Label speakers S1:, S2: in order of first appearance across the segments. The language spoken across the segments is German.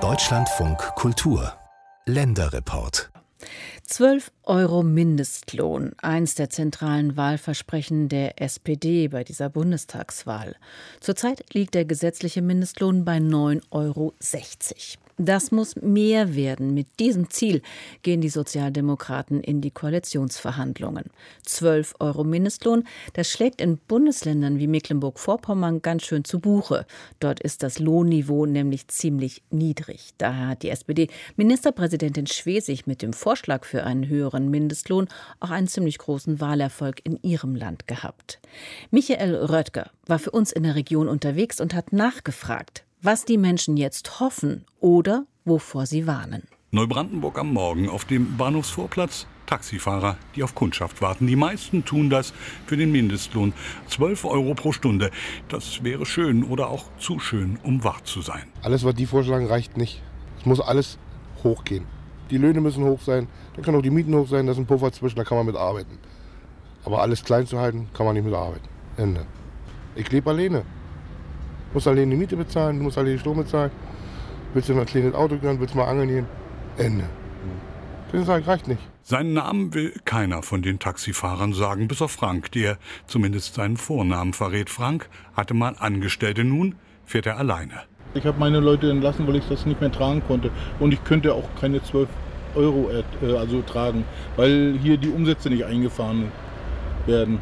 S1: Deutschlandfunk Kultur Länderreport
S2: 12 Euro Mindestlohn, eins der zentralen Wahlversprechen der SPD bei dieser Bundestagswahl. Zurzeit liegt der gesetzliche Mindestlohn bei 9,60 Euro. Das muss mehr werden. Mit diesem Ziel gehen die Sozialdemokraten in die Koalitionsverhandlungen. 12 Euro Mindestlohn, das schlägt in Bundesländern wie Mecklenburg-Vorpommern ganz schön zu Buche. Dort ist das Lohnniveau nämlich ziemlich niedrig. Daher hat die SPD-Ministerpräsidentin Schwesig mit dem Vorschlag für einen höheren Mindestlohn auch einen ziemlich großen Wahlerfolg in ihrem Land gehabt. Michael Röttger war für uns in der Region unterwegs und hat nachgefragt, was die Menschen jetzt hoffen oder wovor sie warnen.
S3: Neubrandenburg am Morgen auf dem Bahnhofsvorplatz. Taxifahrer, die auf Kundschaft warten. Die meisten tun das für den Mindestlohn. 12 Euro pro Stunde. Das wäre schön oder auch zu schön, um wahr zu sein.
S4: Alles, was die vorschlagen, reicht nicht. Es muss alles hochgehen. Die Löhne müssen hoch sein, dann können auch die Mieten hoch sein, da ist ein Puffer zwischen, da kann man mit arbeiten. Aber alles klein zu halten, kann man nicht mit arbeiten. Ende. Ich lebe alleine musst allein die Miete bezahlen, du musst allein die Strom bezahlen. Willst du mal ein kleines Auto gehen, willst du mal angeln gehen? Ende. Das halt, reicht nicht.
S3: Seinen Namen will keiner von den Taxifahrern sagen, bis auf Frank, der zumindest seinen Vornamen verrät. Frank hatte mal Angestellte, nun fährt er alleine.
S5: Ich habe meine Leute entlassen, weil ich das nicht mehr tragen konnte. Und ich könnte auch keine 12 Euro äh, also tragen, weil hier die Umsätze nicht eingefahren werden.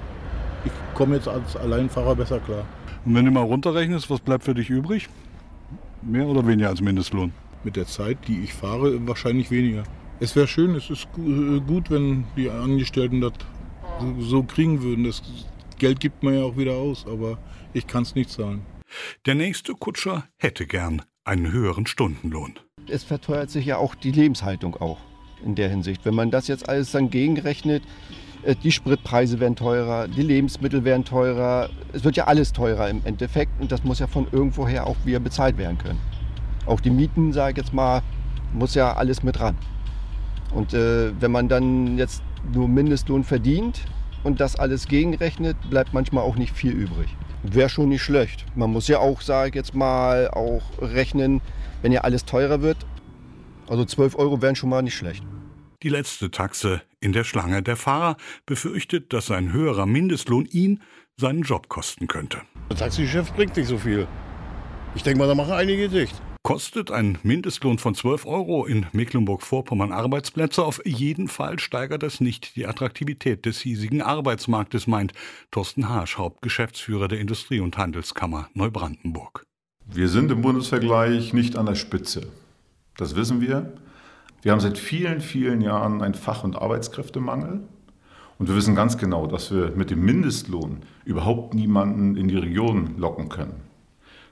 S5: Ich komme jetzt als Alleinfahrer besser klar.
S3: Und wenn du mal runterrechnest, was bleibt für dich übrig? Mehr oder weniger als Mindestlohn?
S5: Mit der Zeit, die ich fahre, wahrscheinlich weniger. Es wäre schön, es ist äh, gut, wenn die Angestellten das so kriegen würden. Das Geld gibt man ja auch wieder aus, aber ich kann es nicht zahlen.
S3: Der nächste Kutscher hätte gern einen höheren Stundenlohn.
S6: Es verteuert sich ja auch die Lebenshaltung auch in der Hinsicht. Wenn man das jetzt alles dann gegenrechnet, die Spritpreise werden teurer, die Lebensmittel werden teurer. Es wird ja alles teurer im Endeffekt und das muss ja von irgendwoher auch wieder bezahlt werden können. Auch die Mieten, sage ich jetzt mal, muss ja alles mit ran. Und äh, wenn man dann jetzt nur Mindestlohn verdient und das alles gegenrechnet, bleibt manchmal auch nicht viel übrig. Wäre schon nicht schlecht. Man muss ja auch, sage ich jetzt mal, auch rechnen, wenn ja alles teurer wird. Also 12 Euro wären schon mal nicht schlecht
S3: die letzte Taxe in der Schlange. Der Fahrer befürchtet, dass ein höherer Mindestlohn ihn seinen Job kosten könnte.
S7: Der Taxichef bringt nicht so viel. Ich denke mal, da machen einige dicht.
S3: Kostet ein Mindestlohn von 12 Euro in Mecklenburg-Vorpommern Arbeitsplätze? Auf jeden Fall steigert es nicht die Attraktivität des hiesigen Arbeitsmarktes, meint Thorsten Harsch, Hauptgeschäftsführer der Industrie- und Handelskammer Neubrandenburg.
S8: Wir sind im Bundesvergleich nicht an der Spitze. Das wissen wir. Wir haben seit vielen, vielen Jahren einen Fach- und Arbeitskräftemangel. Und wir wissen ganz genau, dass wir mit dem Mindestlohn überhaupt niemanden in die Region locken können.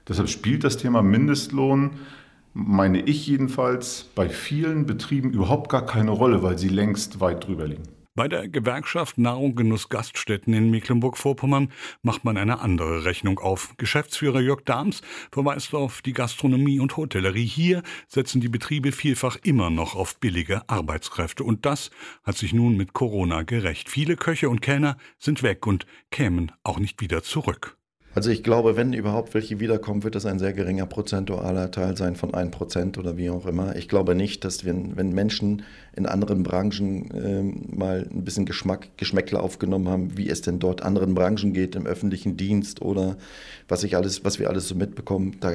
S8: Deshalb spielt das Thema Mindestlohn, meine ich jedenfalls, bei vielen Betrieben überhaupt gar keine Rolle, weil sie längst weit drüber liegen.
S3: Bei der Gewerkschaft Nahrung Genuss Gaststätten in Mecklenburg-Vorpommern macht man eine andere Rechnung auf. Geschäftsführer Jörg Dahms verweist auf die Gastronomie und Hotellerie. Hier setzen die Betriebe vielfach immer noch auf billige Arbeitskräfte. Und das hat sich nun mit Corona gerecht. Viele Köche und Kellner sind weg und kämen auch nicht wieder zurück.
S9: Also ich glaube, wenn überhaupt welche wiederkommen, wird das ein sehr geringer prozentualer Teil sein von 1% oder wie auch immer. Ich glaube nicht, dass wir, wenn Menschen in anderen Branchen ähm, mal ein bisschen Geschmack, Geschmäckle aufgenommen haben, wie es denn dort anderen Branchen geht, im öffentlichen Dienst oder was ich alles, was wir alles so mitbekommen, da,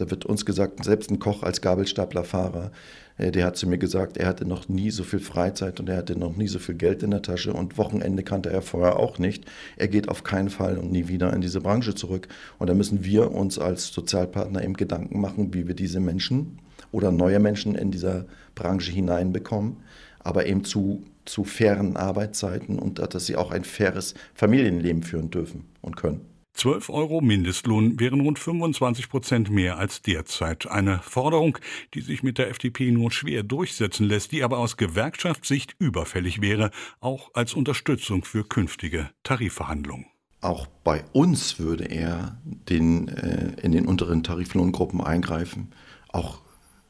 S9: da wird uns gesagt, selbst ein Koch als Gabelstaplerfahrer äh, der hat zu mir gesagt, er hatte noch nie so viel Freizeit und er hatte noch nie so viel Geld in der Tasche und Wochenende kannte er vorher auch nicht. Er geht auf keinen Fall und nie wieder in diese Branche zurück. Und da müssen wir uns als Sozialpartner eben Gedanken machen, wie wir diese Menschen oder neue Menschen in dieser Branche hineinbekommen, aber eben zu, zu fairen Arbeitszeiten und dass sie auch ein faires Familienleben führen dürfen und können.
S3: 12 Euro Mindestlohn wären rund 25 Prozent mehr als derzeit. Eine Forderung, die sich mit der FDP nur schwer durchsetzen lässt, die aber aus Gewerkschaftssicht überfällig wäre, auch als Unterstützung für künftige Tarifverhandlungen.
S9: Auch bei uns würde er den, äh, in den unteren Tariflohngruppen eingreifen. Auch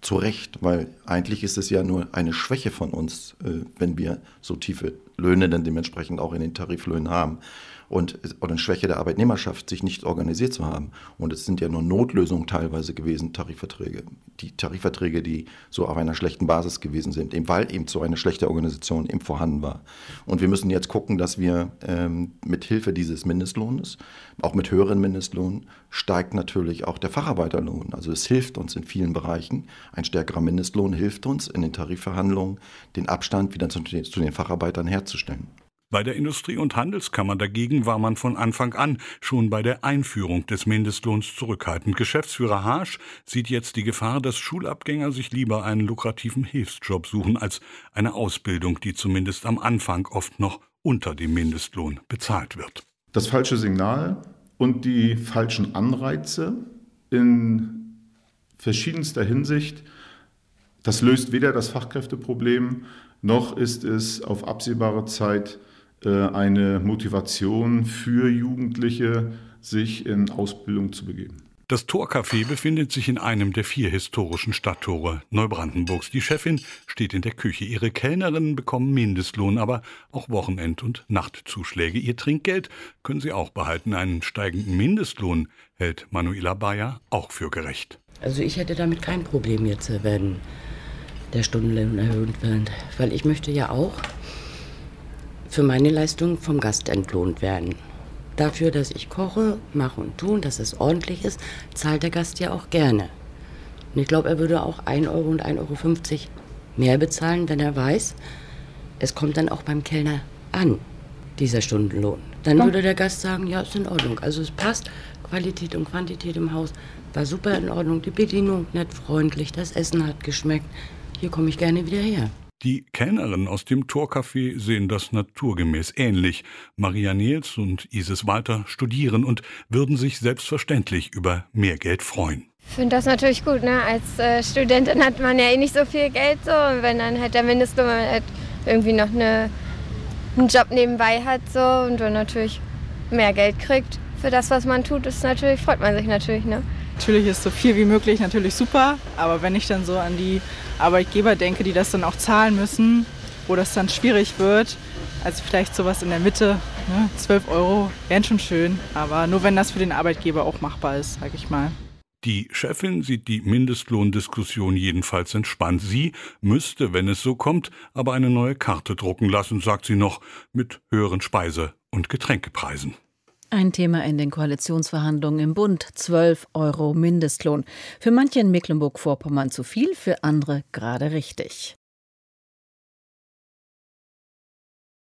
S9: zu Recht, weil eigentlich ist es ja nur eine Schwäche von uns, äh, wenn wir so tiefe Löhne dann dementsprechend auch in den Tariflöhnen haben und oder eine Schwäche der Arbeitnehmerschaft, sich nicht organisiert zu haben. Und es sind ja nur Notlösungen teilweise gewesen, Tarifverträge. Die Tarifverträge, die so auf einer schlechten Basis gewesen sind, eben weil eben so eine schlechte Organisation eben vorhanden war. Und wir müssen jetzt gucken, dass wir ähm, mit Hilfe dieses Mindestlohnes, auch mit höheren Mindestlohn, steigt natürlich auch der Facharbeiterlohn. Also es hilft uns in vielen Bereichen. Ein stärkerer Mindestlohn hilft uns in den Tarifverhandlungen, den Abstand wieder zu den Facharbeitern herzustellen.
S3: Bei der Industrie- und Handelskammer dagegen war man von Anfang an schon bei der Einführung des Mindestlohns zurückhaltend. Geschäftsführer Harsch sieht jetzt die Gefahr, dass Schulabgänger sich lieber einen lukrativen Hilfsjob suchen als eine Ausbildung, die zumindest am Anfang oft noch unter dem Mindestlohn bezahlt wird.
S8: Das falsche Signal und die falschen Anreize in verschiedenster Hinsicht, das löst weder das Fachkräfteproblem noch ist es auf absehbare Zeit eine Motivation für Jugendliche, sich in Ausbildung zu begeben.
S3: Das Torcafé befindet sich in einem der vier historischen Stadttore Neubrandenburgs. Die Chefin steht in der Küche. Ihre Kellnerinnen bekommen Mindestlohn, aber auch Wochenend- und Nachtzuschläge. Ihr Trinkgeld können sie auch behalten. Einen steigenden Mindestlohn hält Manuela Bayer auch für gerecht.
S10: Also ich hätte damit kein Problem jetzt, wenn der Stundenlohn erhöht wird, weil ich möchte ja auch für meine Leistung vom Gast entlohnt werden. Dafür, dass ich koche, mache und tue, dass es ordentlich ist, zahlt der Gast ja auch gerne. Und ich glaube, er würde auch 1 Euro und 1,50 Euro mehr bezahlen, wenn er weiß, es kommt dann auch beim Kellner an, dieser Stundenlohn. Dann würde der Gast sagen, ja, ist in Ordnung. Also es passt, Qualität und Quantität im Haus war super in Ordnung, die Bedienung nett, freundlich, das Essen hat geschmeckt. Hier komme ich gerne wieder her.
S3: Die Kellnerinnen aus dem Torcafé sehen das naturgemäß ähnlich. Maria Niels und Isis Walter studieren und würden sich selbstverständlich über mehr Geld freuen.
S11: Ich finde das natürlich gut. Ne? Als äh, Studentin hat man ja eh nicht so viel Geld. So. Und wenn dann halt der Mindestlohn halt irgendwie noch eine, einen Job nebenbei hat so, und dann natürlich mehr Geld kriegt für das, was man tut, ist natürlich, freut man sich natürlich. Ne?
S12: Natürlich ist so viel wie möglich natürlich super, aber wenn ich dann so an die Arbeitgeber denke, die das dann auch zahlen müssen, wo das dann schwierig wird, also vielleicht sowas in der Mitte, ne, 12 Euro wären schon schön, aber nur wenn das für den Arbeitgeber auch machbar ist, sage ich mal.
S3: Die Chefin sieht die Mindestlohndiskussion jedenfalls entspannt. Sie müsste, wenn es so kommt, aber eine neue Karte drucken lassen, sagt sie noch, mit höheren Speise- und Getränkepreisen.
S2: Ein Thema in den Koalitionsverhandlungen im Bund. 12 Euro Mindestlohn. Für manche in Mecklenburg-Vorpommern zu viel, für andere gerade richtig.